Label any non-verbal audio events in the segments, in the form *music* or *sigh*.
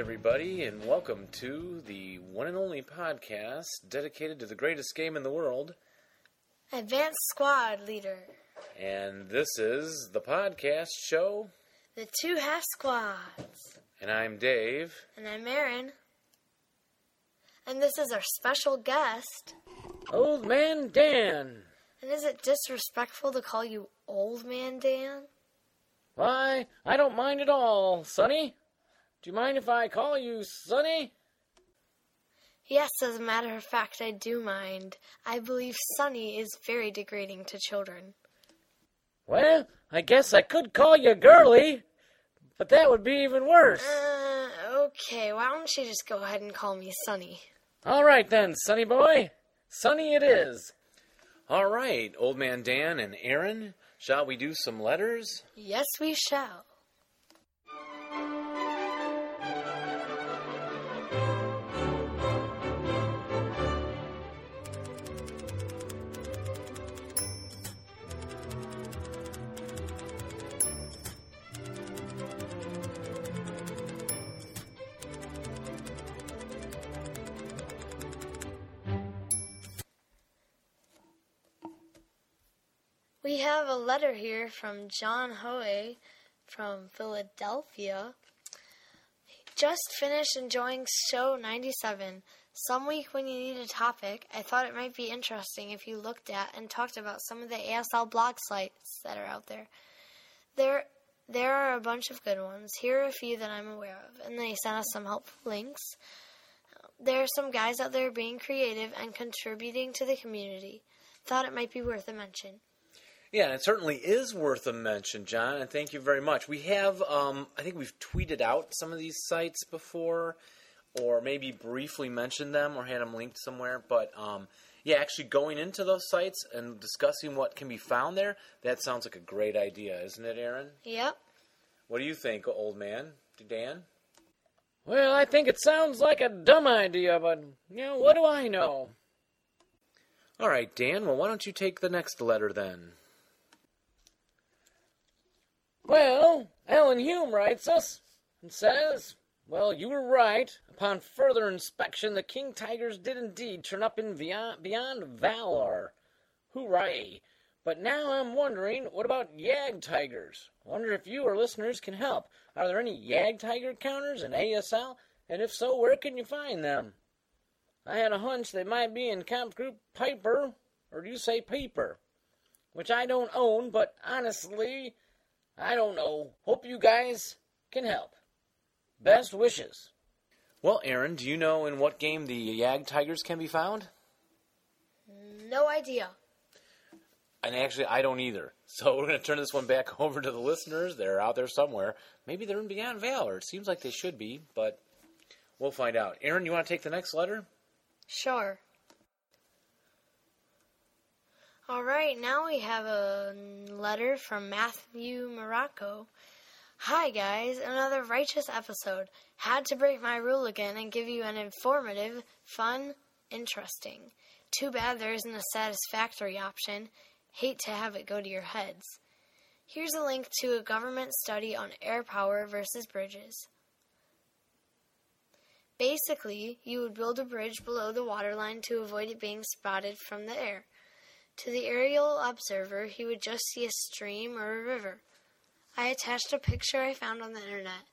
everybody, and welcome to the one and only podcast dedicated to the greatest game in the world. Advanced Squad Leader. And this is the podcast show, The Two Half Squads. and I'm Dave. And I'm Aaron. And this is our special guest. Old Man Dan. And is it disrespectful to call you Old Man Dan? Why, I don't mind at all, Sonny. Do you mind if I call you Sonny? Yes, as a matter of fact, I do mind. I believe Sonny is very degrading to children. Well, I guess I could call you Girly, but that would be even worse. Uh, okay, why don't you just go ahead and call me Sonny? All right then, Sonny boy. Sonny it is. All right, Old Man Dan and Aaron, shall we do some letters? Yes, we shall. We have a letter here from John Hoey from Philadelphia. Just finished enjoying show 97. Some week when you need a topic, I thought it might be interesting if you looked at and talked about some of the ASL blog sites that are out there. There there are a bunch of good ones. Here are a few that I'm aware of, and they sent us some helpful links. There are some guys out there being creative and contributing to the community. Thought it might be worth a mention. Yeah, and it certainly is worth a mention, John, and thank you very much. We have, um, I think we've tweeted out some of these sites before, or maybe briefly mentioned them or had them linked somewhere, but um, yeah, actually going into those sites and discussing what can be found there, that sounds like a great idea, isn't it, Aaron? Yep. What do you think, old man? Dan? Well, I think it sounds like a dumb idea, but, you know, what do I know? All right, Dan, well, why don't you take the next letter then? Well, Alan Hume writes us and says, Well, you were right. Upon further inspection, the king tigers did indeed turn up in beyond, beyond valor. Hooray! But now I'm wondering, what about Jagdtigers? Wonder if you or listeners can help. Are there any Jagdtiger counters in ASL? And if so, where can you find them? I had a hunch they might be in Comp Group Piper, or do you say Paper? Which I don't own, but honestly, I don't know. Hope you guys can help. Best wishes. Well, Aaron, do you know in what game the Jagdtigers can be found? No idea. And actually, I don't either. *laughs* So we're going to turn this one back *laughs* over to the listeners. They're out there somewhere. Maybe they're in Beyond Valor. It seems like they should be, but we'll find out. Aaron, you want to take the next letter? Sure. All right, now we have a letter from Matthew Morocco. Hi, guys, another righteous episode. Had to break my rule again and give you an informative, fun, interesting. Too bad there isn't a satisfactory option. Hate to have it go to your heads. Here's a link to a government study on air power versus bridges. Basically, you would build a bridge below the waterline to avoid it being spotted from the air. To the aerial observer, he would just see a stream or a river. I attached a picture I found on the internet.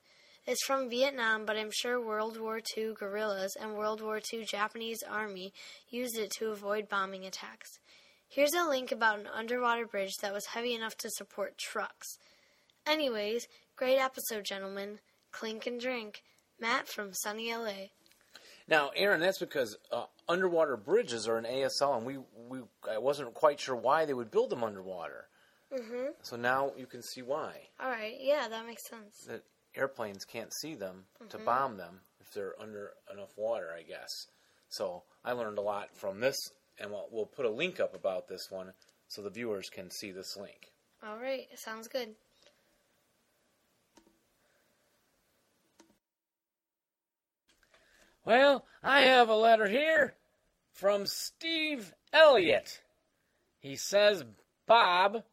It's from Vietnam, but I'm sure World War II guerrillas and World War II Japanese army used it to avoid bombing attacks. Here's a link about an underwater bridge that was heavy enough to support trucks. Anyways, great episode, gentlemen. Clink and drink. Matt from sunny LA. Now, Aaron, that's because uh, underwater bridges are an ASL, and we, we I wasn't quite sure why they would build them underwater. Mm-hmm. So now you can see why. All right. Yeah, that makes sense. That airplanes can't see them to bomb them if they're under enough water, I guess. So I learned a lot from this, and we'll, we'll put a link up about this one so the viewers can see this link. All right. Sounds good. Well, I have a letter here from Steve Elliott. He says Bob,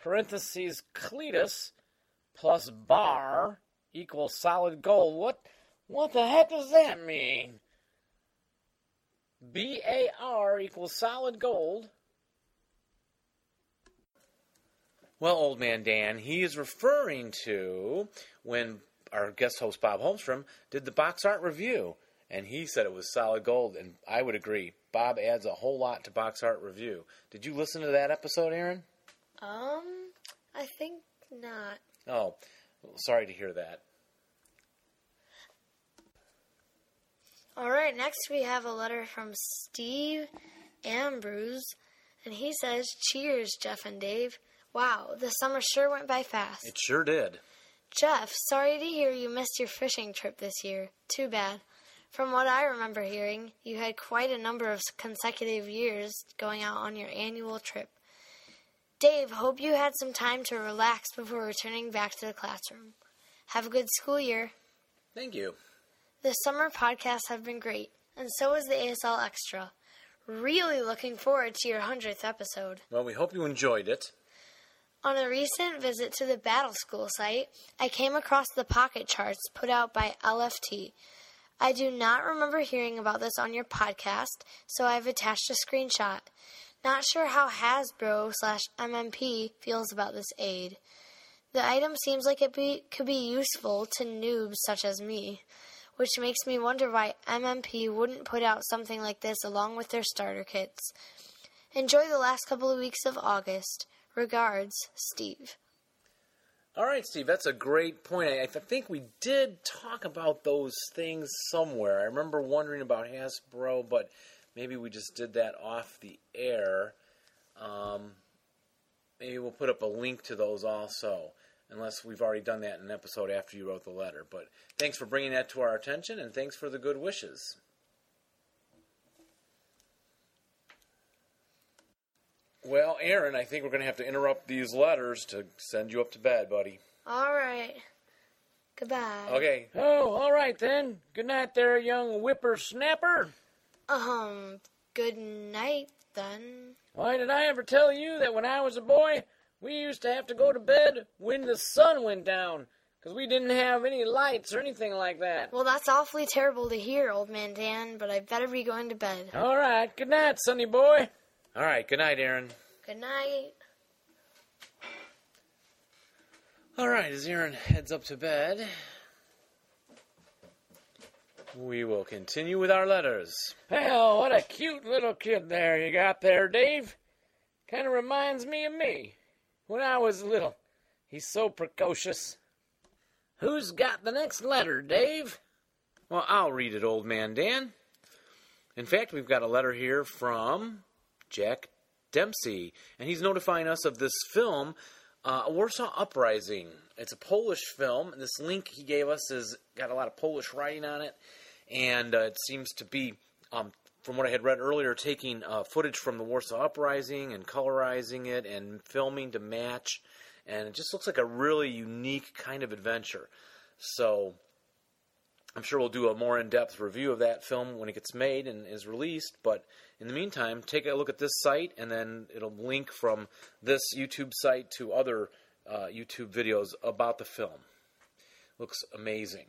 parentheses Cletus, plus bar equals solid gold. What What the heck does that mean? BAR equals solid gold. Well, old man Dan, he is referring to when our guest host Bob Holmstrom did the box art review, and he said it was solid gold, and I would agree. Bob adds a whole lot to box art review. Did you listen to that episode, Aaron? Um, I think not. Oh, sorry to hear that. All right, next we have a letter from Steve Ambrose, and he says, Cheers, Jeff and Dave. Wow, the summer sure went by fast. It sure did. Jeff, sorry to hear you missed your fishing trip this year. Too bad. From what I remember hearing, you had quite a number of consecutive years going out on your annual trip. Dave, hope you had some time to relax before returning back to the classroom. Have a good school year. Thank you. The summer podcasts have been great, and so is the ASL Extra. Really looking forward to your 100th episode. Well, we hope you enjoyed it. On a recent visit to the Battle School site, I came across the pocket charts put out by LFT. I do not remember hearing about this on your podcast, so I've attached a screenshot. Not sure how Hasbro slash MMP feels about this aid. The item seems like it be, could be useful to noobs such as me, which makes me wonder why MMP wouldn't put out something like this along with their starter kits. Enjoy the last couple of weeks of August. Regards, Steve. All right, Steve, that's a great point. I, I think we did talk about those things somewhere. I remember wondering about Hasbro, but maybe we just did that off the air. Um, maybe we'll put up a link to those also, unless we've already done that in an episode after you wrote the letter. But thanks for bringing that to our attention, and thanks for the good wishes. Well, Aaron, I think we're going to have to interrupt these letters to send you up to bed, buddy. All right. Goodbye. Okay. Oh, all right then. Good night there, young whippersnapper. Um, good night then. Why did I ever tell you that when I was a boy, we used to have to go to bed when the sun went down? Because we didn't have any lights or anything like that. Well, that's awfully terrible to hear, old man Dan, but I better be going to bed. All right. Good night, sonny boy. All right. Good night, Aaron. Good night. All right. As Aaron heads up to bed, we will continue with our letters. Well, what a cute little kid there you got there, Dave. Kind of reminds me of me when I was little. He's so precocious. Who's got the next letter, Dave? Well, I'll read it, old man Dan. In fact, we've got a letter here from Jack Dempsey, and he's notifying us of this film, uh, Warsaw Uprising. It's a Polish film, this link he gave us has got a lot of Polish writing on it, and uh, it seems to be, um, from what I had read earlier, taking uh, footage from the Warsaw Uprising and colorizing it and filming to match, and it just looks like a really unique kind of adventure. So I'm sure we'll do a more in depth review of that film when it gets made and is released. But in the meantime, take a look at this site, and then it'll link from this YouTube site to other uh, YouTube videos about the film. Looks amazing.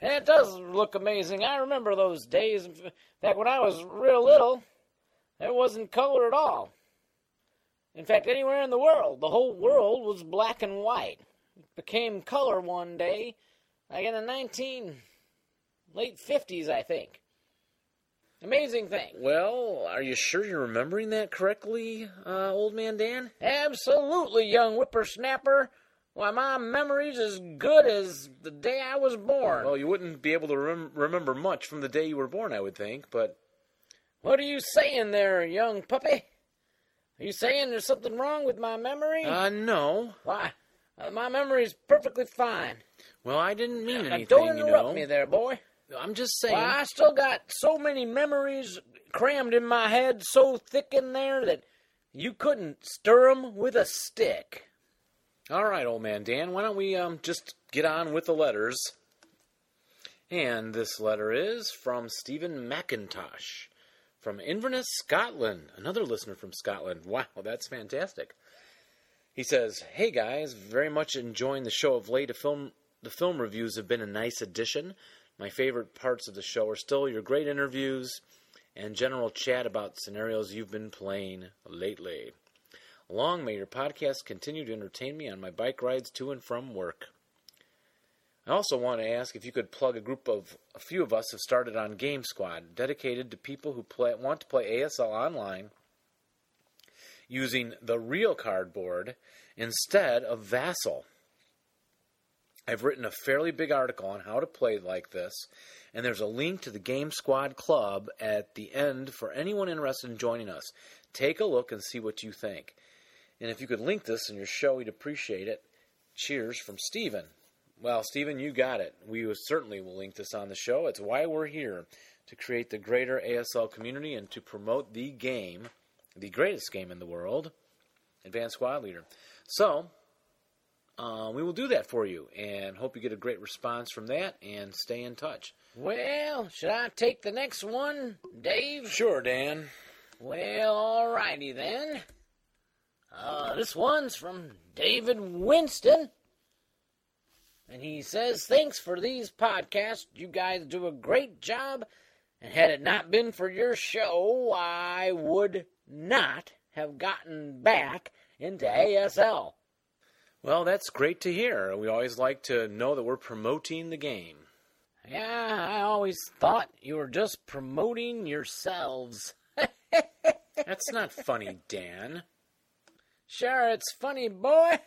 And It does look amazing. I remember those days back when I was real little. There wasn't color at all. In fact, anywhere in the world, the whole world was black and white. It became color one day, like in the 19 late 50s, I think. Amazing thing. Well, are you sure you're remembering that correctly, uh, old man Dan? Absolutely, young whippersnapper. Why, my memory's as good as the day I was born. Well, you wouldn't be able to rem- remember much from the day you were born, I would think, but. What are you saying there, young puppy? Are you saying there's something wrong with my memory? Uh, no. Why, uh, my memory's perfectly fine. Well, I didn't mean anything. Now, don't you interrupt know. me there, boy. I'm just saying. Why, I still got so many memories crammed in my head, so thick in there that you couldn't stir 'em with a stick. All right, old man Dan, why don't we um just get on with the letters? And this letter is from Stephen McIntosh from Inverness, Scotland. Another listener from Scotland. Wow, that's fantastic. He says, "Hey guys, very much enjoying the show of Lay to Film the film reviews have been a nice addition. My favorite parts of the show are still your great interviews and general chat about scenarios you've been playing lately. Long may your podcast continue to entertain me on my bike rides to and from work. I also want to ask if you could plug a group of a few of us have started on Game Squad, dedicated to people who play, want to play ASL online using the real cardboard instead of Vassal. I've written a fairly big article on how to play like this, and there's a link to the Game Squad Club at the end for anyone interested in joining us. Take a look and see what you think. And if you could link this in your show, we'd appreciate it. Cheers from Steven. Well, Stephen, you got it. We certainly will link this on the show. It's why we're here to create the greater ASL community and to promote the game, the greatest game in the world, Advanced Squad Leader. So, uh, we will do that for you and hope you get a great response from that and stay in touch. Well, should I take the next one, Dave? Sure, Dan. Well, alrighty then. Uh, this one's from David Winston. And he says, Thanks for these podcasts. You guys do a great job. And had it not been for your show, I would not have gotten back into ASL. Well, that's great to hear. We always like to know that we're promoting the game. Yeah, I always thought you were just promoting yourselves. *laughs* That's not funny, Dan. Sure, it's funny, boy.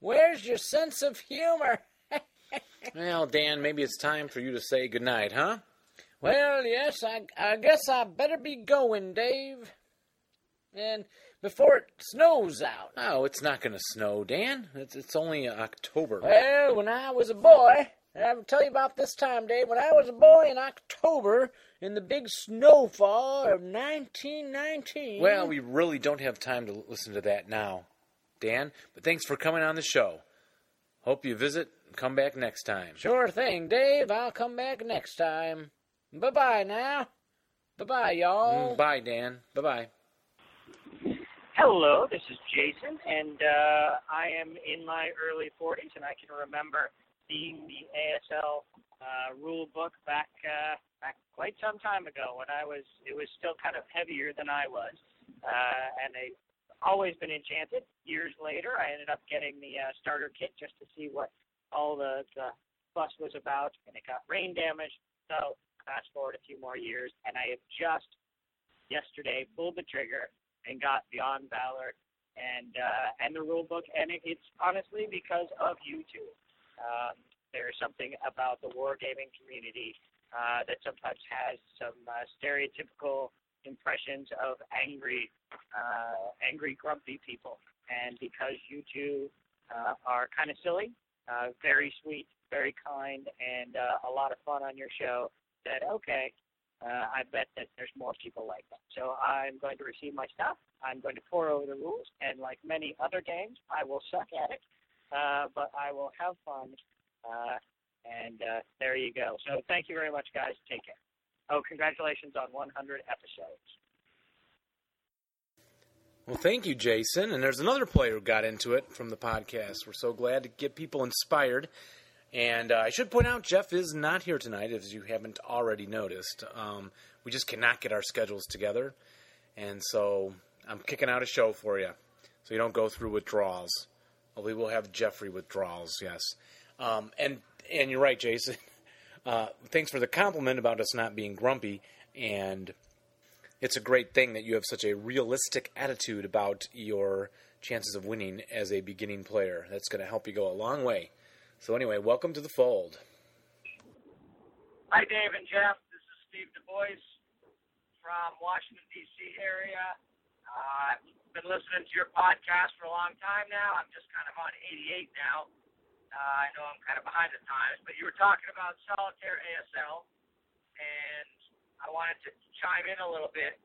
Where's your sense of humor? *laughs* Well, Dan, maybe it's time for you to say goodnight, huh? Well, yes, I, I guess I better be going, Dave. And before it snows out. Oh, it's not going to snow, Dan. It's, it's only October. Well, when I was a boy, and I will tell you about this time, Dave. When I was a boy in October, in the big snowfall of 1919. Well, we really don't have time to listen to that now, Dan. But thanks for coming on the show. Hope you visit and come back next time. Sure thing, Dave. I'll come back next time. Bye bye now. Bye bye, y'all. Mm, bye, Dan. Bye bye. Hello, this is Jason, and uh, I am in my early 40s, and I can remember seeing the ASL uh, rule book back uh, back quite some time ago when I was it was still kind of heavier than I was, uh, and I've always been enchanted. Years later, I ended up getting the uh, starter kit just to see what all the, the fuss was about, and it got rain damage. So fast forward a few more years, and I have just yesterday pulled the trigger and got Beyond Valor and uh, and the rule book, and it, it's honestly because of you two. Um, there's something about the wargaming community uh, that sometimes has some uh, stereotypical impressions of angry, uh, angry, grumpy people, and because you two uh, are kind of silly, uh, very sweet, very kind, and uh, a lot of fun on your show, said okay, uh, I bet that there's more people like that. So I'm going to receive my stuff. I'm going to pour over the rules, and like many other games, I will suck at it, uh, but I will have fun. Uh, and uh, there you go. So thank you very much, guys. Take care. Oh, congratulations on 100 episodes. Well, thank you, Jason. And there's another player who got into it from the podcast. We're so glad to get people inspired. And uh, I should point out, Jeff is not here tonight, as you haven't already noticed. Um, we just cannot get our schedules together. And so I'm kicking out a show for you so you don't go through withdrawals. We will have Jeffrey withdrawals, yes. Um, and and you're right, Jason. *laughs* Uh, thanks for the compliment about us not being grumpy. And it's a great thing that you have such a realistic attitude about your chances of winning as a beginning player. That's going to help you go a long way. So anyway, welcome to the fold. Hi, Dave and Jeff. This is Steve Du Bois from Washington D.C. area. Uh, I've been listening to your podcast for a long time now. I'm just kind of on 88 now. Uh, I know I'm kind of behind the times, but you were talking about solitaire ASL, and I wanted to chime in a little bit.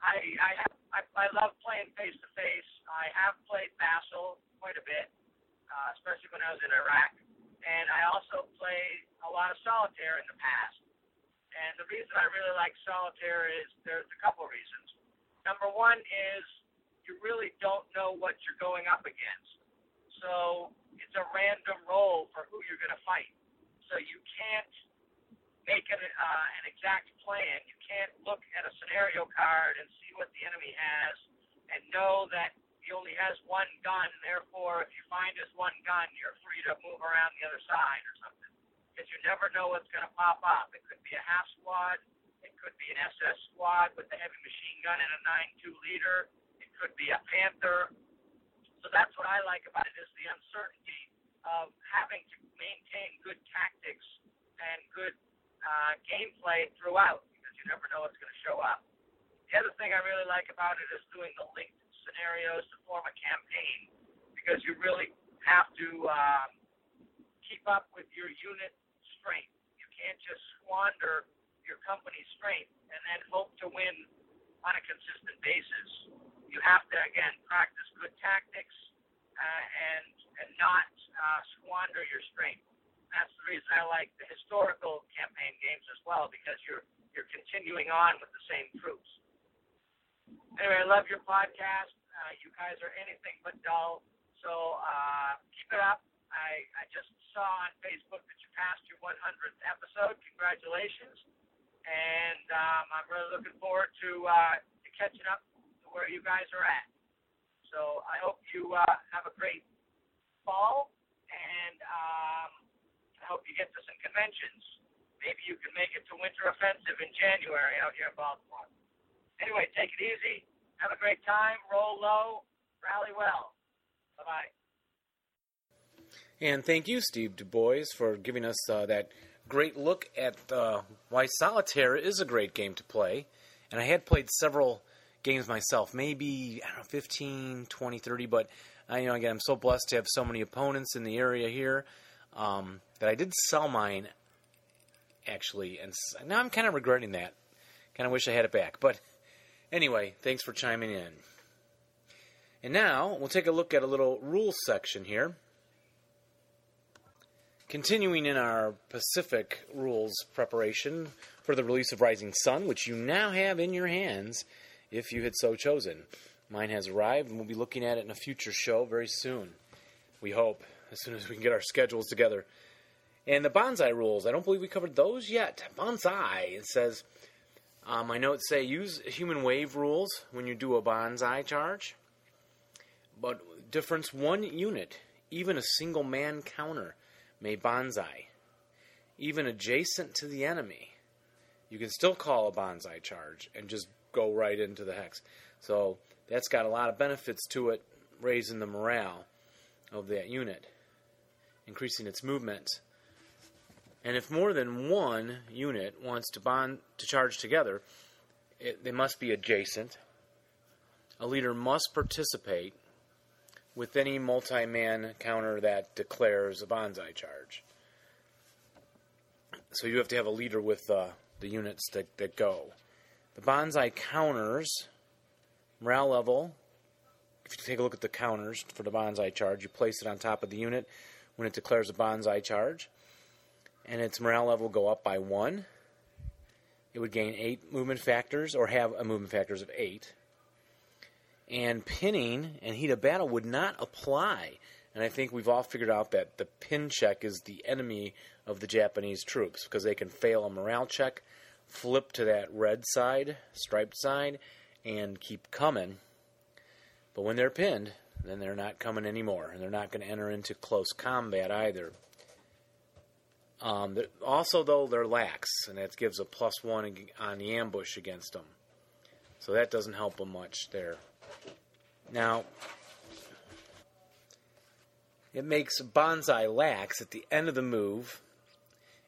I I have, I, I love playing face to face. I have played Vassal quite a bit, uh, especially when I was in Iraq, and I also played a lot of solitaire in the past. And the reason I really like solitaire is there's a couple of reasons. Number one is you really don't know what you're going up against. So it's a random roll for who you're going to fight. So you can't make an, uh, an exact plan. You can't look at a scenario card and see what the enemy has and know that he only has one gun. Therefore, if you find his one gun, you're free to move around the other side or something. Because you never know what's going to pop up. It could be a half squad. It could be an SS squad with a heavy machine gun and a 9.2 leader. It could be a Panther. So that's what I like about it is the uncertainty of having to maintain good tactics and good uh, gameplay throughout because you never know what's going to show up. The other thing I really like about it is doing the linked scenarios to form a campaign because you really have to um, keep up with your unit strength. You can't just squander your company's strength and then hope to win on a consistent basis. You have to again practice good tactics uh, and and not uh, squander your strength. That's the reason I like the historical campaign games as well because you're you're continuing on with the same troops. Anyway, I love your podcast. Uh, you guys are anything but dull. So uh, keep it up. I, I just saw on Facebook that you passed your 100th episode. Congratulations. And um, I'm really looking forward to, uh, to catching up to where you guys are at. So I hope you uh, have a great fall, and um, I hope you get to some conventions. Maybe you can make it to Winter Offensive in January out here in Baltimore. Anyway, take it easy. Have a great time. Roll low. Rally well. Bye bye. And thank you, Steve Du Bois, for giving us uh, that great look at uh, why solitaire is a great game to play. And I had played several games myself, maybe I don't know, 15, 20, 30, but I, you know, again, I'm so blessed to have so many opponents in the area here um, that I did sell mine actually, and now I'm kind of regretting that. Kind of wish I had it back, but Anyway, thanks for chiming in. And now we'll take a look at a little rules section here. Continuing in our Pacific rules preparation for the release of Rising Sun, which you now have in your hands if you had so chosen. Mine has arrived, and we'll be looking at it in a future show very soon. We hope, as soon as we can get our schedules together. And the banzai rules, I don't believe we covered those yet. Banzai, it says um, my notes say use human wave rules when you do a banzai charge, but difference one unit, even a single man counter, may banzai. Even adjacent to the enemy, you can still call a banzai charge and just go right into the hex. So that's got a lot of benefits to it, raising the morale of that unit, increasing its movement and if more than one unit wants to bond to charge together, it, they must be adjacent. A leader must participate with any multi-man counter that declares a banzai charge. So you have to have a leader with uh, the units that, that go. The banzai counters, morale level, if you take a look at the counters for the banzai charge, you place it on top of the unit when it declares a banzai charge and its morale level go up by one. It would gain eight movement factors or have a movement factors of eight. And pinning and heat of battle would not apply. And I think we've all figured out that the pin check is the enemy of the Japanese troops because they can fail a morale check, flip to that red side, striped side, and keep coming. But when they're pinned, then they're not coming anymore, and they're not going to enter into close combat either. Um, also, though, they're lax, and that gives a plus one on the ambush against them. So that doesn't help them much there. Now, it makes Banzai lax at the end of the move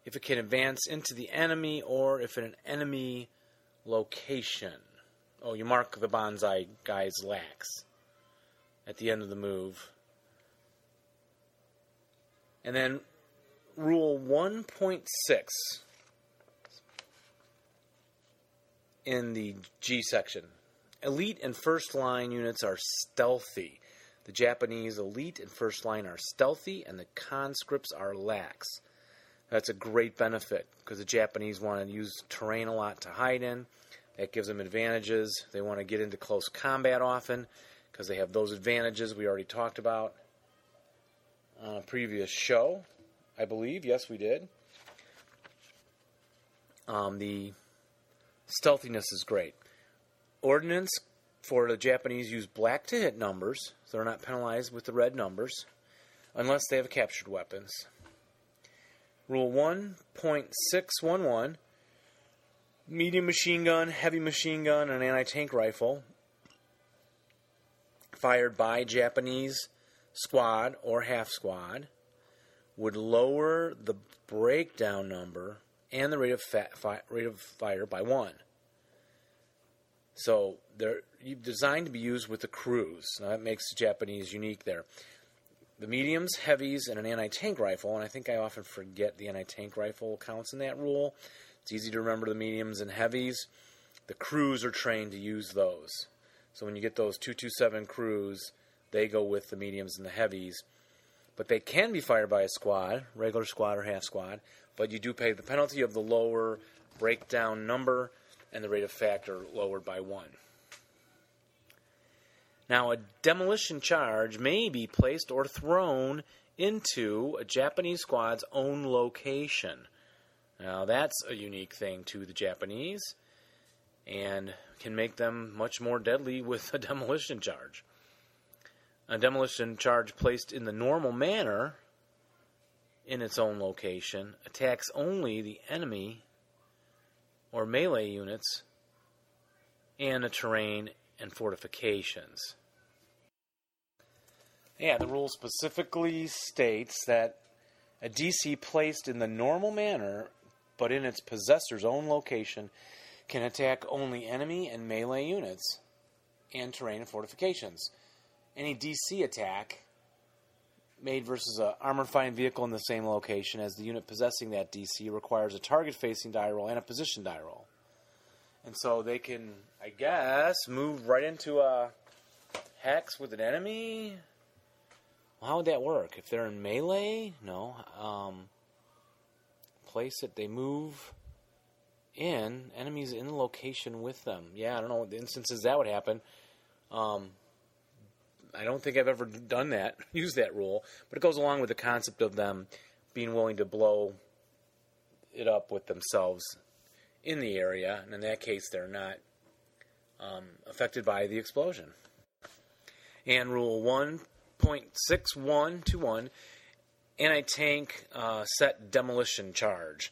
if it can advance into the enemy or if in an enemy location. Oh, you mark the Banzai guy's lax at the end of the move. And then Rule 1.6 in the G section. Elite and first line units are stealthy. The Japanese elite and first line are stealthy, and the conscripts are lax. That's a great benefit because the Japanese want to use terrain a lot to hide in. That gives them advantages. They want to get into close combat often because they have those advantages we already talked about. on a previous show, I believe. Yes, we did. Um, the stealthiness is great. Ordnance for the Japanese use black to hit numbers, so they're not penalized with the red numbers, unless they have captured weapons. Rule 1.611 medium machine gun, heavy machine gun, and anti tank rifle fired by Japanese squad or half squad would lower the breakdown number and the rate of, fa- fi- rate of fire by one. So they're designed to be used with the crews. Now that makes the Japanese unique there. The mediums, heavies, and an anti-tank rifle, and I think I often forget the anti-tank rifle counts in that rule. It's easy to remember the mediums and heavies. The crews are trained to use those. So when you get those 227 crews, they go with the mediums and the heavies. But they can be fired by a squad, regular squad or half squad, but you do pay the penalty of the lower breakdown number and the rate of factor lowered by one. Now, a demolition charge may be placed or thrown into a Japanese squad's own location. Now, that's a unique thing to the Japanese and can make them much more deadly with a *laughs* demolition charge. A demolition charge placed in the normal manner in its own location attacks only the enemy or melee units and the terrain and fortifications. Yeah, the rule specifically states that a DC placed in the normal manner but in its possessor's own location can attack only enemy and melee units and terrain and fortifications. Any DC attack made versus an armored fighting vehicle in the same location as the unit possessing that DC requires a target facing die roll and a position die roll. And so they can, I guess, move right into a hex with an enemy. How would that work? If they're in melee? No. Um, place it, they move in, enemies in the location with them. Yeah, I don't know what the instances that would happen. Um, I don't think I've ever done that, *laughs* used that rule, but it goes along with the concept of them being willing to blow it up with themselves in the area, and in that case, they're not um, affected by the explosion. And rule 1.6121 anti tank uh, set demolition charge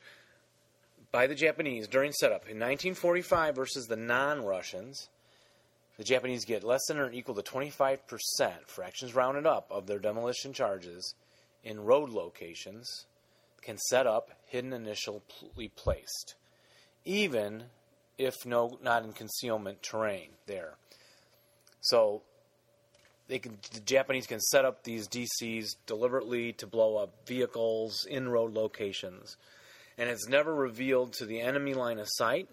by the Japanese during setup in 1945 versus the non Russians. The Japanese get less than or equal to 25% fractions rounded up of their demolition charges in road locations can set up hidden initially placed, even if no not in concealment terrain there. So they can the Japanese can set up these DCs deliberately to blow up vehicles in road locations, and it's never revealed to the enemy line of sight.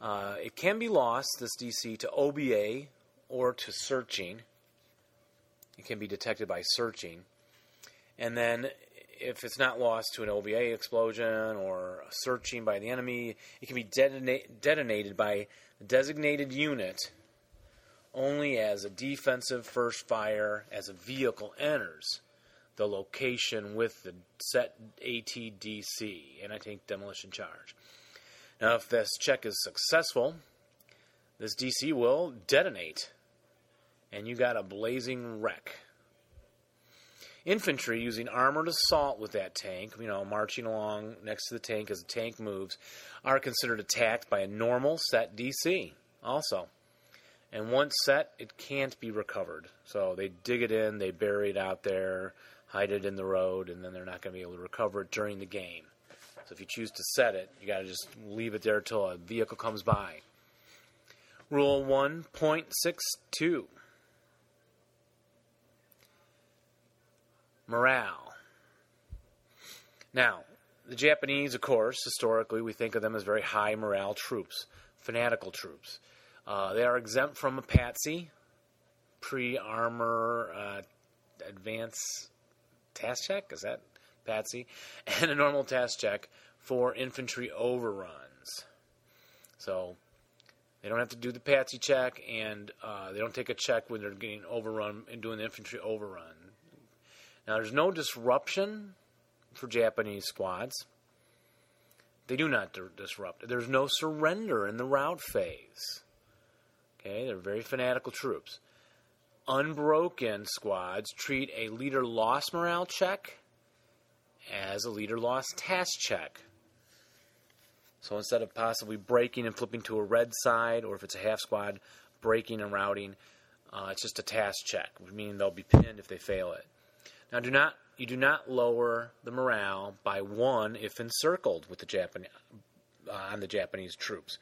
Uh, it can be lost this DC to OBA or to searching. It can be detected by searching, and then if it's not lost to an OBA explosion or searching by the enemy, it can be detonate, detonated by a designated unit only as a defensive first fire as a vehicle enters the location with the set ATDC, anti-tank demolition charge. Now, if this check is successful, this DC will detonate, and you got a blazing wreck. Infantry using armored assault with that tank, you know, marching along next to the tank as the tank moves, are considered attacked by a normal set DC also. And once set, it can't be recovered. So they dig it in, they bury it out there, hide it in the road, and then they're not going to be able to recover it during the game. So if you choose to set it, you got to just leave it there until a vehicle comes by. Rule 1.62 Morale. Now, the Japanese, of course, historically, we think of them as very high morale troops, fanatical troops. Uh, they are exempt from a patsy, pre armor uh, advance task check. Is that PATSI? *laughs* And a normal task check for infantry overruns. So they don't have to do the Patsy check, and uh, they don't take a check when they're getting overrun and doing the infantry overrun. Now, there's no disruption for Japanese squads. They do not disrupt. There's no surrender in the rout phase. Okay, they're very fanatical troops. Unbroken squads treat a leader loss morale check as a leader loss task check. So instead of possibly breaking and flipping to a red side, or if it's a half squad, breaking and routing, uh, it's just a task check, meaning they'll be pinned if they fail it. Now, do not you do not lower the morale by one if encircled with the Japanese uh, on the Japanese troops.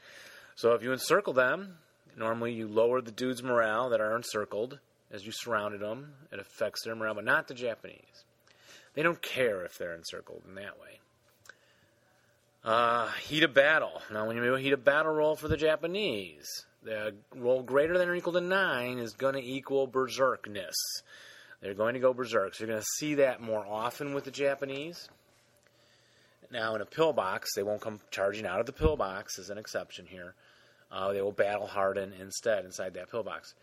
So if you encircle them, normally you lower the dudes' morale that are encircled as you surrounded them. It affects their morale, but not the Japanese. They don't care if they're encircled in that way. Uh, heat of battle. Now, when you do a heat of battle roll for the Japanese, the roll greater than or equal to 9 is going to equal berserkness. They're going to go berserk. So you're going to see that more often with the Japanese. Now, in a pillbox, they won't come charging out of the pillbox, as an exception here. Uh, they will battle harden instead inside that pillbox.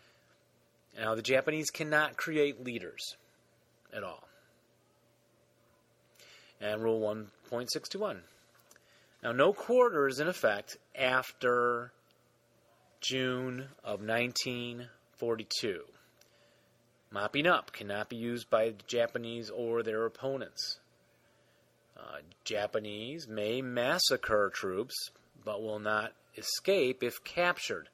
Now, the Japanese cannot create leaders at all. And Rule 1.621. Now, no quarter is in effect after June of 1942. Mopping up cannot be used by the Japanese or their opponents. Uh, Japanese may massacre troops, but will not escape if captured.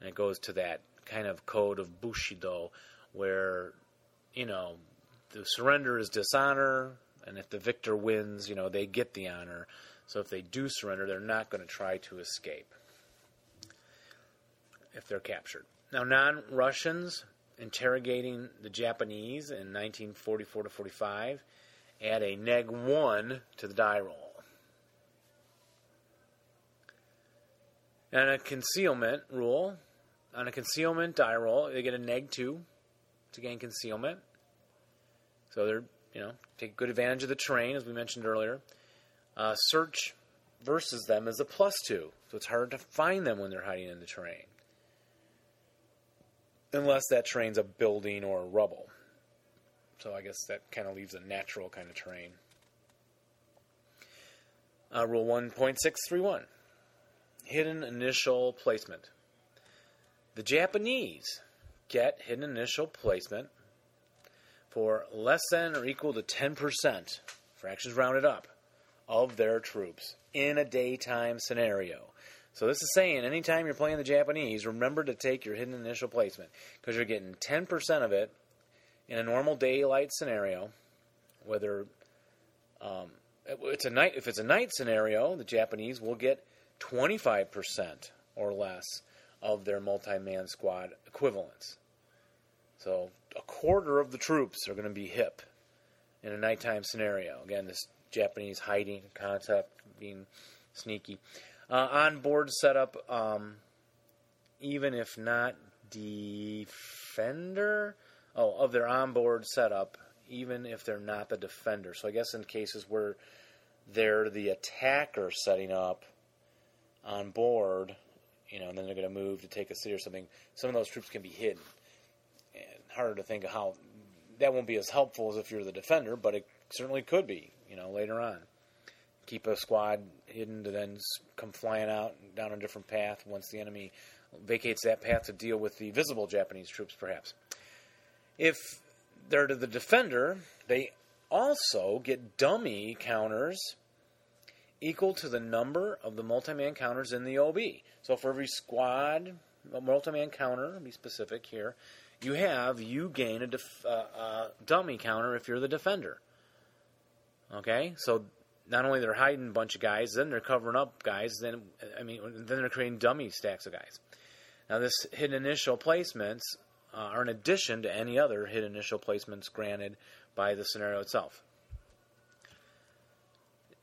And it goes to that kind of code of Bushido where, you know, the surrender is dishonor, and if the victor wins, you know, they get the honor. So if they do surrender, they're not going to try to escape if they're captured. Now, non Russians interrogating the Japanese in 1944 to 45 add a neg 1 to the die roll. And a concealment rule, on a concealment die roll, they get a neg 2 to gain concealment. So they're, you know, take good advantage of the terrain, as we mentioned earlier. Uh, search versus them is a plus 2, so it's hard to find them when they're hiding in the terrain unless that terrain's a building or rubble. So I guess that kind of leaves a natural kind of terrain. Uh, rule 1.631 Hidden initial placement. The Japanese get hidden initial placement for less than or equal to 10%, fractions rounded up, of their troops in a daytime scenario. So this is saying anytime you're playing the Japanese, remember to take your hidden initial placement because you're getting 10% of it in a normal daylight scenario. Whether um, it's a night, if it's a night scenario, the Japanese will get 25% or less of their multi-man squad equivalents. So a quarter of the troops are going to be hip in a nighttime scenario. Again, this Japanese hiding concept being sneaky. Uh, onboard setup, um, even if not defender, oh, of their onboard setup, even if they're not the defender. So I guess in cases where they're the attacker setting up on board, you know, and then they're going to move to take a city or something, some of those troops can be hidden. Harder to think of how that won't be as helpful as if you're the defender, but it certainly could be, you know, later on keep a squad hidden to then come flying out down a different path once the enemy vacates that path to deal with the visible Japanese troops, perhaps. If they're to the defender, they also get dummy counters equal to the number of the multi-man counters in the OB. So for every squad, a multi-man counter, be specific here, you have, you gain a def, uh, uh, dummy counter if you're the defender. Okay, so not only they're hiding a bunch of guys, then they're covering up guys. Then I mean, then they're creating dummy stacks of guys. Now, this hidden initial placements uh, are in addition to any other hidden initial placements granted by the scenario itself.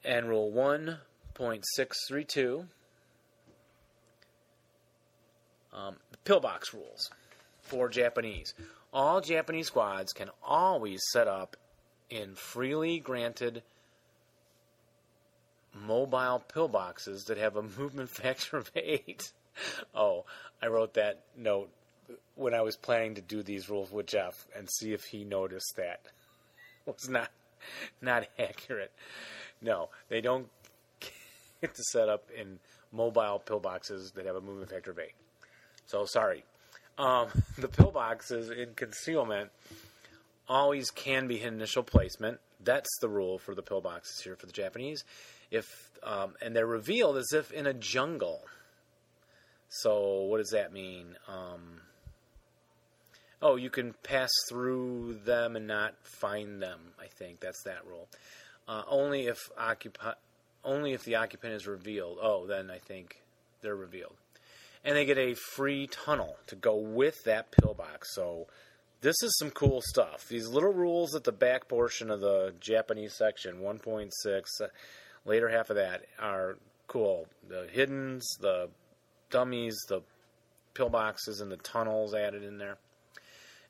And rule 1.632, um, pillbox rules for Japanese. All Japanese squads can always set up in freely granted mobile pillboxes that have a *laughs* movement factor of 8. Oh, I wrote that note when I was planning to do these rules with Jeff and see if he noticed that *laughs* was not not accurate. No, they don't *laughs* get to set up in mobile pillboxes that have a movement factor of eight. So sorry. Um, *laughs* the pillboxes in concealment always can be initial placement. That's the rule for the pillboxes here for the Japanese. If um, and they're revealed as if in a jungle. So what does that mean? Um, oh, you can pass through them and not find them. I think that's that rule. Uh, only if occupy, only if the occupant is revealed. Oh, then I think they're revealed, and they get a free tunnel to go with that pillbox. So this is some cool stuff. These little rules at the back portion of the Japanese section, 1.6, uh, later half of that, are cool. The hiddens, the dummies, the pillboxes, and the tunnels added in there.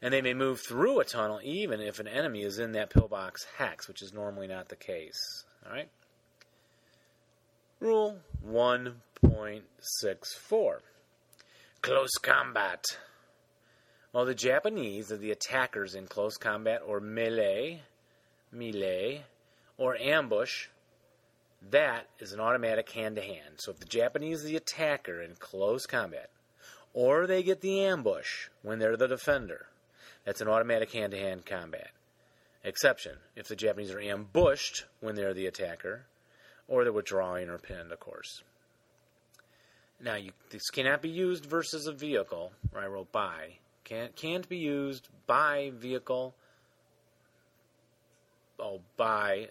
And they may move through a tunnel even if an enemy is in that pillbox hex, which is normally not the case. All right. Rule 1.64 Close combat. Well, the Japanese are the attackers in close combat or melee, melee, or ambush. That is an automatic hand to hand. So if the Japanese are the attacker in close combat, or they get the ambush when they're the defender, that's an automatic hand to hand combat. Exception if the Japanese are ambushed when they're the attacker, or they're withdrawing or pinned, of course. Now, you, this cannot be used versus a vehicle, where I wrote by. Can't, can't be used by vehicle. Oh, by,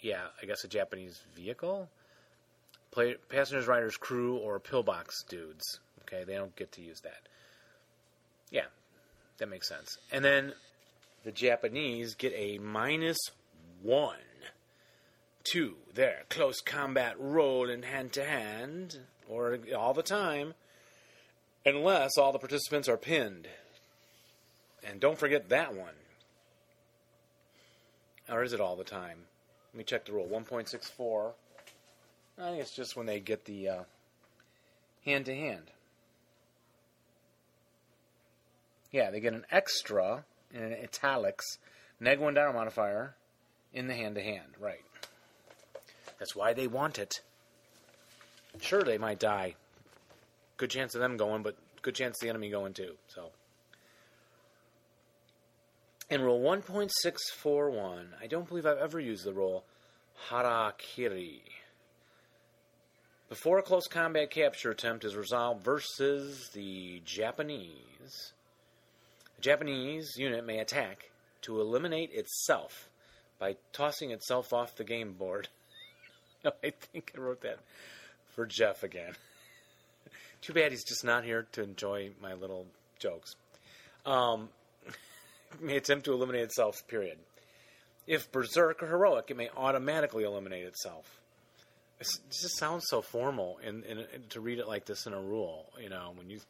yeah, I guess a Japanese vehicle? Play, passengers, riders, crew, or pillbox dudes. Okay, they don't get to use that. Yeah, that makes sense. And then the Japanese get a minus one to their close combat roll in hand to hand, or all the time, unless all the participants are pinned. And don't forget that one. Or is it all the time? Let me check the rule. 1.64. I think it's just when they get the hand to hand. Yeah, they get an extra in an italics neg 1 down modifier in the hand to hand. Right. That's why they want it. Sure, they might die. Good chance of them going, but good chance the enemy going too. So. In rule 1.641, I don't believe I've ever used the rule harakiri. Before a close combat capture attempt is resolved versus the Japanese, the Japanese unit may attack to eliminate itself by tossing itself off the game board. *laughs* I think I wrote that for Jeff again. *laughs* Too bad he's just not here to enjoy my little jokes. Um, *laughs* may attempt to eliminate itself, period. If berserk or heroic, it may automatically eliminate itself. It just sounds so formal and, to read it like this in a rule, you know, when you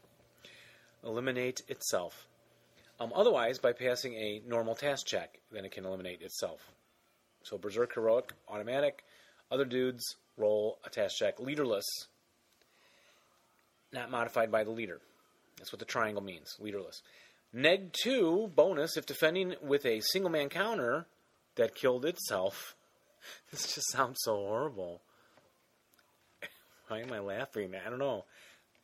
eliminate itself. Um, otherwise, by passing a normal task check, then it can eliminate itself. So berserk, heroic, automatic. Other dudes roll a task check, leaderless, not modified by the leader. That's what the triangle means, leaderless. Neg 2, bonus, if defending with a single man counter that killed itself. *laughs* This just sounds so horrible. *laughs* Why am I laughing? I don't know.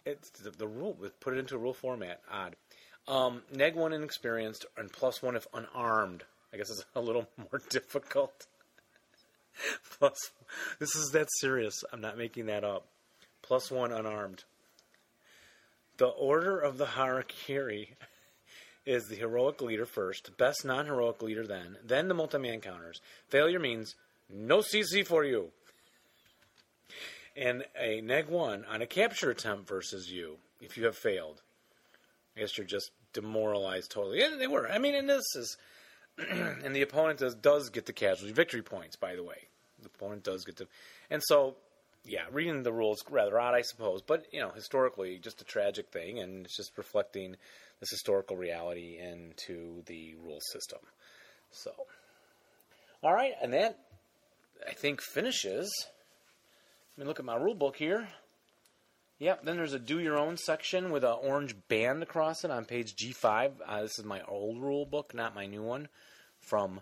It's the, the rule. Put it into a rule format. Odd. Um, neg 1 inexperienced and plus 1 if unarmed. I guess it's *laughs* a little more difficult. Plus, this is that serious. I'm not making that up. Plus 1 unarmed. The order of the harakiri is the heroic leader first, best non heroic leader then, then the multi man counters. Failure means no CC for you. And a neg 1 on a capture attempt versus you if you have failed. I guess you're just demoralized totally. Yeah, they were. I mean, and this is. *clears throat* and the opponent does, does get the casualty victory points, by the way. The opponent does get to. And so, yeah, reading the rules rather odd, I suppose. But, you know, historically, just a tragic thing, and it's just reflecting this historical reality into the rule system. So, all right, and that I think finishes. Let me look at my rule book here. Yep, then there's a do your own section with an orange band across it on page G5. Uh, this is my old rule book, not my new one, from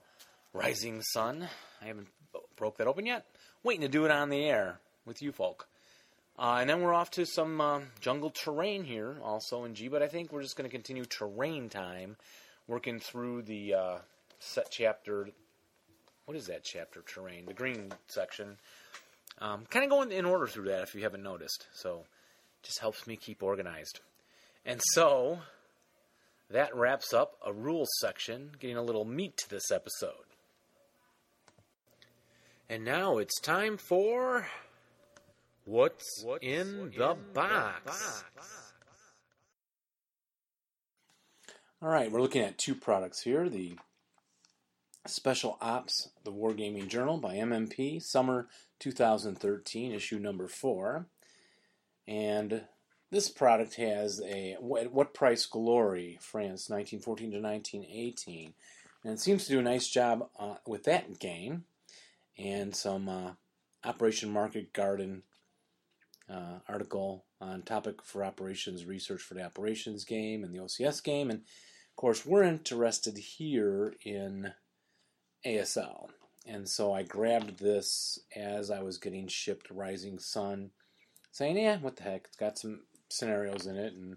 Rising Sun. I haven't broke that open yet. Waiting to do it on the air with you folk. Uh, and then we're off to some uh, jungle terrain here, also in G. But I think we're just going to continue terrain time, working through the uh, set chapter. What is that chapter? Terrain, the green section. Um, kind of going in order through that, if you haven't noticed. So, just helps me keep organized. And so, that wraps up a rules section, getting a little meat to this episode. And now it's time for What's, What's in, the, in box? the box? All right, we're looking at two products here the Special Ops, the Wargaming Journal by MMP, summer 2013, issue number four. And this product has a at What Price Glory, France, 1914 to 1918. And it seems to do a nice job uh, with that game and some uh, Operation Market Garden uh, article on topic for operations research for the operations game and the OCS game. And of course, we're interested here in ASL. And so I grabbed this as I was getting shipped Rising Sun, saying, yeah, what the heck, it's got some scenarios in it, and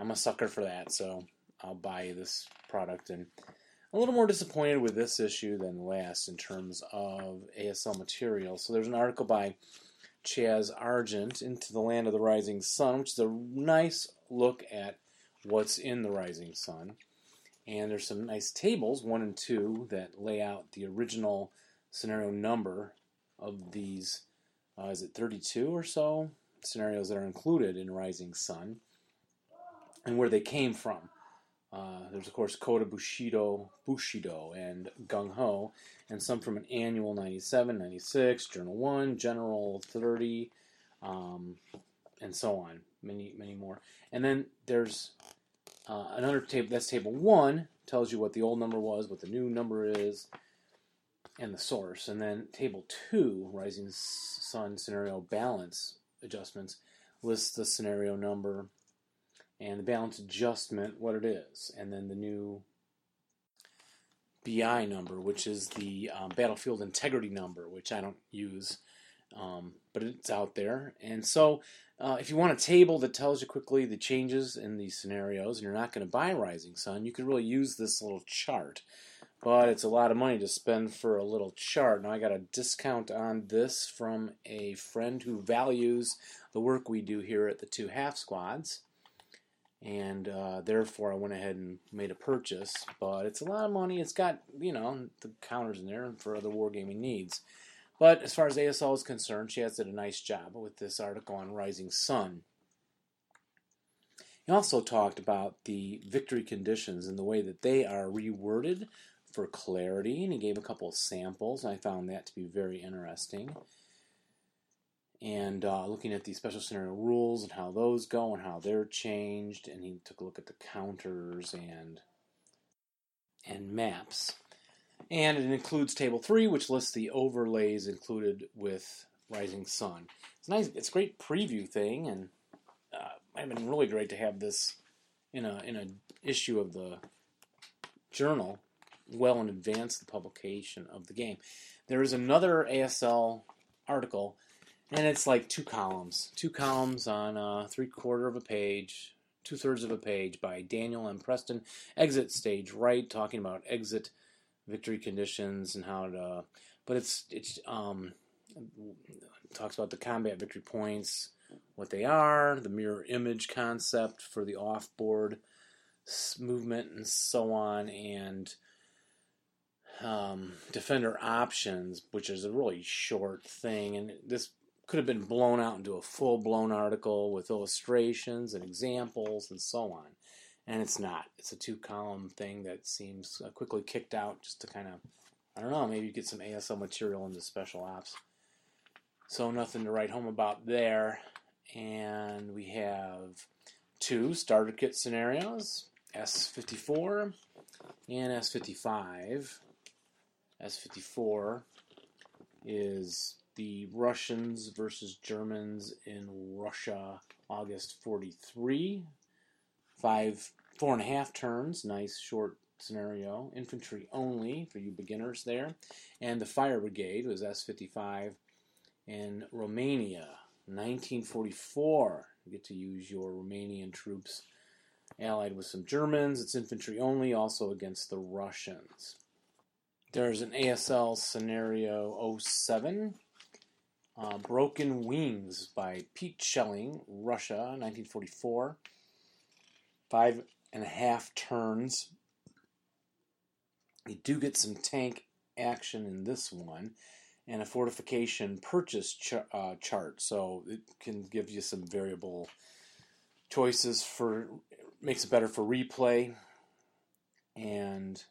I'm a sucker for that, so I'll buy this product. And a little more disappointed with this issue than last in terms of ASL material. So there's an article by Chaz Argent, Into the Land of the Rising Sun, which is a nice look at what's in the Rising Sun. And there's some nice tables, one and two, that lay out the original scenario number of these, uh, is it 32 or so scenarios that are included in Rising Sun and where they came from. Uh, there's, of course, Code of Bushido, Bushido, and Gung Ho, and some from an annual 97, 96, Journal 1, General 30, um, and so on. Many, many more. And then there's uh, another table, that's table 1, tells you what the old number was, what the new number is, and the source. And then table 2, Rising Sun Scenario Balance Adjustments, lists the scenario number and the balance adjustment, what it is, and then the new BI number, which is the um, battlefield integrity number, which I don't use, um, but it's out there. And so, uh, if you want a table that tells you quickly the changes in these scenarios, and you're not going to buy Rising Sun, you could really use this little chart. But it's a lot of money to spend for a little chart. Now I got a discount on this from a friend who values the work we do here at the two half squads and uh, therefore I went ahead and made a purchase. But it's a lot of money. It's got you know the counters in there for other wargaming needs. But as far as ASL is concerned, she has did a nice job with this article on Rising Sun. He also talked about the victory conditions and the way that they are reworded for clarity, and he gave a couple of samples. I found that to be very interesting and uh, looking at the special scenario rules and how those go and how they're changed. And he took a look at the counters and and maps. And it includes table three, which lists the overlays included with Rising Sun. It's nice. It's a great preview thing, and uh, it been really great to have this in a in a issue of the journal well in advance of the publication of the game. There is another ASL article and it's like two columns, two columns on a three quarter of a page, two thirds of a page by Daniel and Preston. Exit stage right, talking about exit victory conditions and how to. But it's it's um talks about the combat victory points, what they are, the mirror image concept for the off board movement, and so on, and um, defender options, which is a really short thing. And this could have been blown out into a full blown article with illustrations and examples and so on. And it's not. It's a two column thing that seems uh, quickly kicked out just to kind of, I don't know, maybe get some ASL material into special ops. So nothing to write home about there. And we have two starter kit scenarios S54 and S55. S54 is the Russians versus Germans in Russia, August 43. Five, four and a half turns, nice short scenario, infantry only for you beginners there. And the fire brigade was S 55 in Romania, 1944. You get to use your Romanian troops allied with some Germans. It's infantry only, also against the Russians. There's an ASL scenario 07, uh, Broken Wings by Pete Shelling, Russia, 1944. Five and a half turns. You do get some tank action in this one and a fortification purchase ch- uh, chart, so it can give you some variable choices for makes it better for replay and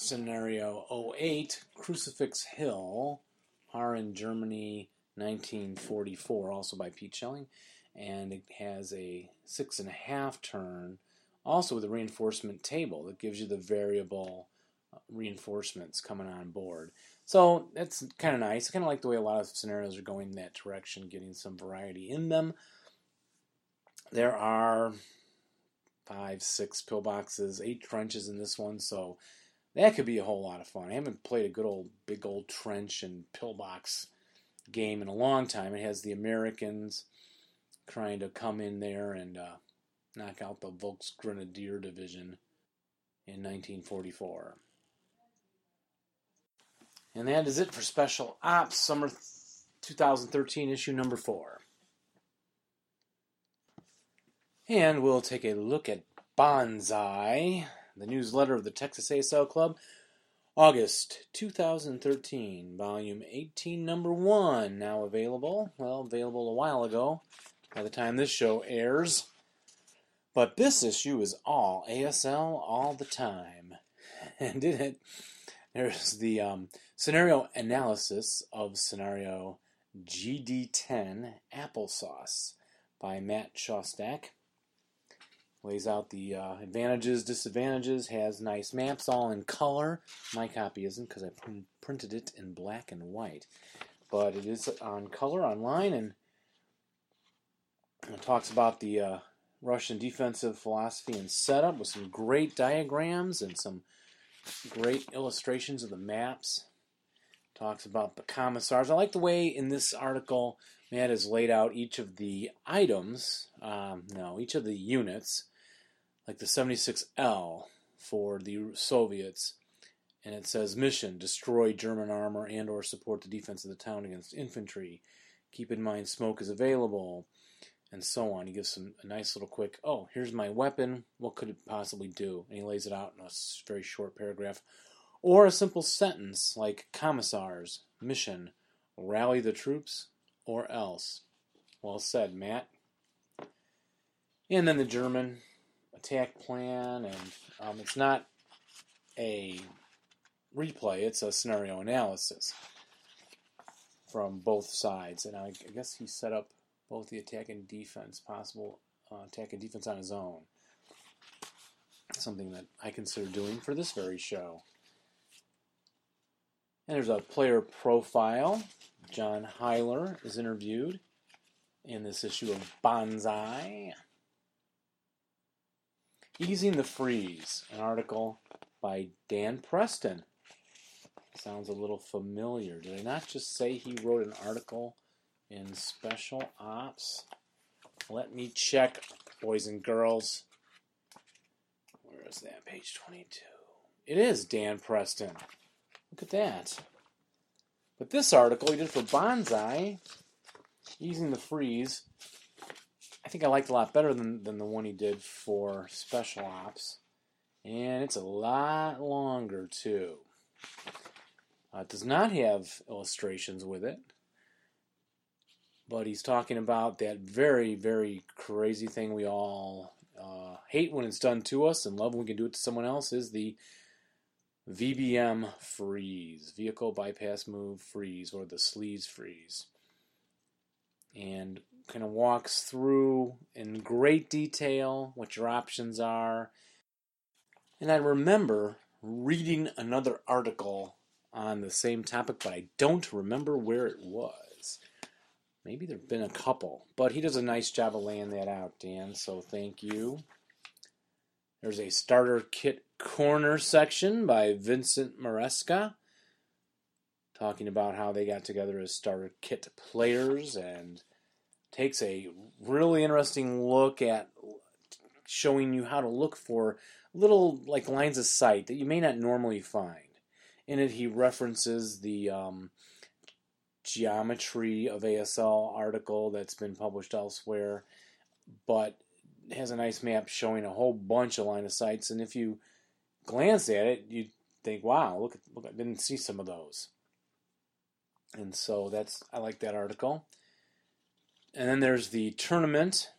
scenario 08 crucifix hill Haaren germany 1944 also by pete shelling. And it has a six and a half turn also with a reinforcement table that gives you the variable uh, reinforcements coming on board. So that's kind of nice. I kind of like the way a lot of scenarios are going in that direction getting some variety in them. There are five, six pillboxes, eight trenches in this one, so that could be a whole lot of fun. I haven't played a good old, big old trench and pillbox game in a long time. It has the Americans trying to come in there and uh, knock out the Volksgrenadier Division in 1944. And that is it for Special Ops Summer 2013 issue number four. And we'll take a look at Banzai, the newsletter of the Texas ASL Club, August 2013, volume 18, number 1, now available. Well, available a while ago by the time this show airs. But this issue is all ASL all the time. *laughs* And in it, there's the um, scenario analysis of scenario GD10 Applesauce by Matt Shostak lays out the uh, advantages, disadvantages, has nice maps all in color. My copy isn't because I pr- printed it in black and white, but it is on color online and it talks about the uh, Russian defensive philosophy and setup with some great diagrams and some great illustrations of the maps. Talks about the commissars. I like the way in this article Matt has laid out each of the items, um, no, each of the units, like the 76L for the Soviets, and it says mission: destroy German armor and or support the defense of the town against infantry. Keep in mind smoke is available, and so on. He gives some a nice little quick. Oh, here's my weapon. What could it possibly do? And he lays it out in a very short paragraph, or a simple sentence like commissars mission: rally the troops or else. Well said, Matt. And then the German attack plan, and um, it's not a replay, it's a scenario analysis from both sides. And I, I guess he set up both the attack and defense, possible uh, attack and defense on his own. Something that I consider doing for this very show. And there's a player profile. John Heiler is interviewed in this issue of Banzai. Easing the Freeze, an article by Dan Preston. Sounds a little familiar. Did I not just say he wrote an article in Special Ops? Let me check, boys and girls. Where is that? Page 22. It is Dan Preston. Look at that. But this article he did for Banzai, Easing the Freeze, I think I liked a lot better than, than the one he did for Special Ops. And it's a lot longer, too. Uh, it does not have illustrations with it. But he's talking about that very, very crazy thing we all uh, hate when it's done to us and love when we can do it to someone else is the VBM freeze, vehicle bypass move freeze, or the sleaze freeze. And kind of walks through in great detail what your options are. And I remember reading another article on the same topic, but I don't remember where it was. Maybe there have been a couple, but he does a nice job of laying that out, Dan, so thank you. There's a starter kit corner section by Vincent Maresca, talking about how they got together as starter kit players and takes a really interesting look at showing you how to look for little like lines of sight that you may not normally find. In it, he references the um, geometry of ASL article that's been published elsewhere, but has a nice map showing a whole bunch of line of sights. And if you glance at it, you think, "Wow, look! Look! I didn't see some of those." And so that's I like that article. And then there's the tournament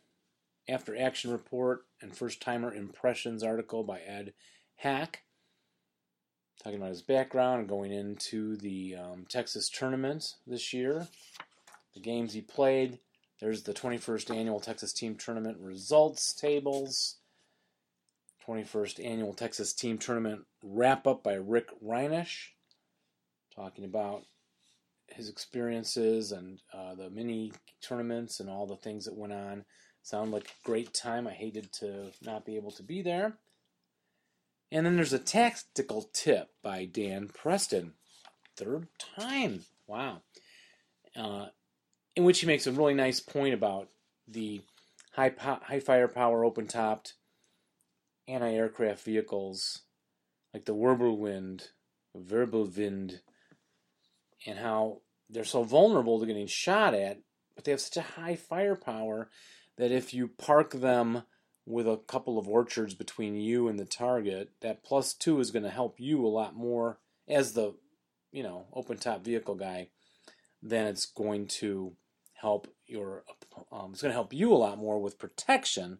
after action report and first timer impressions article by Ed Hack, talking about his background and going into the um, Texas tournament this year, the games he played. There's the 21st annual Texas Team Tournament results tables. 21st annual Texas Team Tournament wrap up by Rick Reinish, talking about his experiences and uh, the mini tournaments and all the things that went on. Sound like a great time. I hated to not be able to be there. And then there's a tactical tip by Dan Preston. Third time. Wow. Uh, in which he makes a really nice point about the high, po- high firepower, open topped anti aircraft vehicles like the Wirbelwind, Wirbelwind, and how they're so vulnerable to getting shot at, but they have such a high firepower that if you park them with a couple of orchards between you and the target, that plus two is going to help you a lot more as the, you know, open top vehicle guy than it's going to help your. Um, it's going to help you a lot more with protection,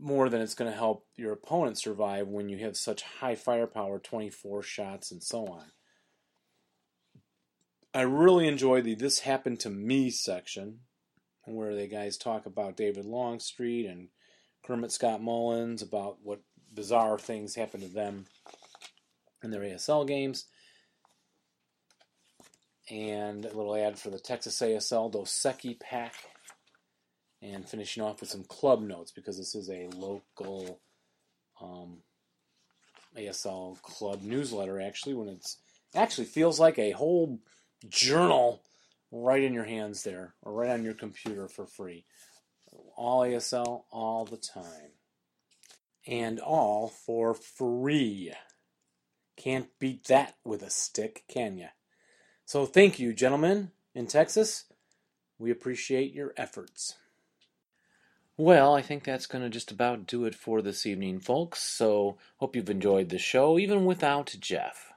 more than it's going to help your opponent survive when you have such high firepower, 24 shots, and so on. I really enjoy the "This Happened to Me" section where the guys talk about David Longstreet and Kermit Scott Mullins about what bizarre things happened to them in their ASL games. And a little ad for the Texas ASL Dos pack. And finishing off with some club notes because this is a local um, ASL club newsletter actually when it's actually feels like a whole journal right in your hands there or right on your computer for free. All ASL all the time. And all for free. Can't beat that with a stick, can ya? So thank you, gentlemen in Texas. We appreciate your efforts. Well, I think that's going to just about do it for this evening, folks. So, hope you've enjoyed the show, even without Jeff.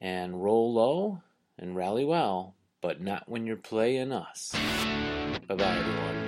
And roll low and rally well but not when you're playing us. Bye bye, everyone.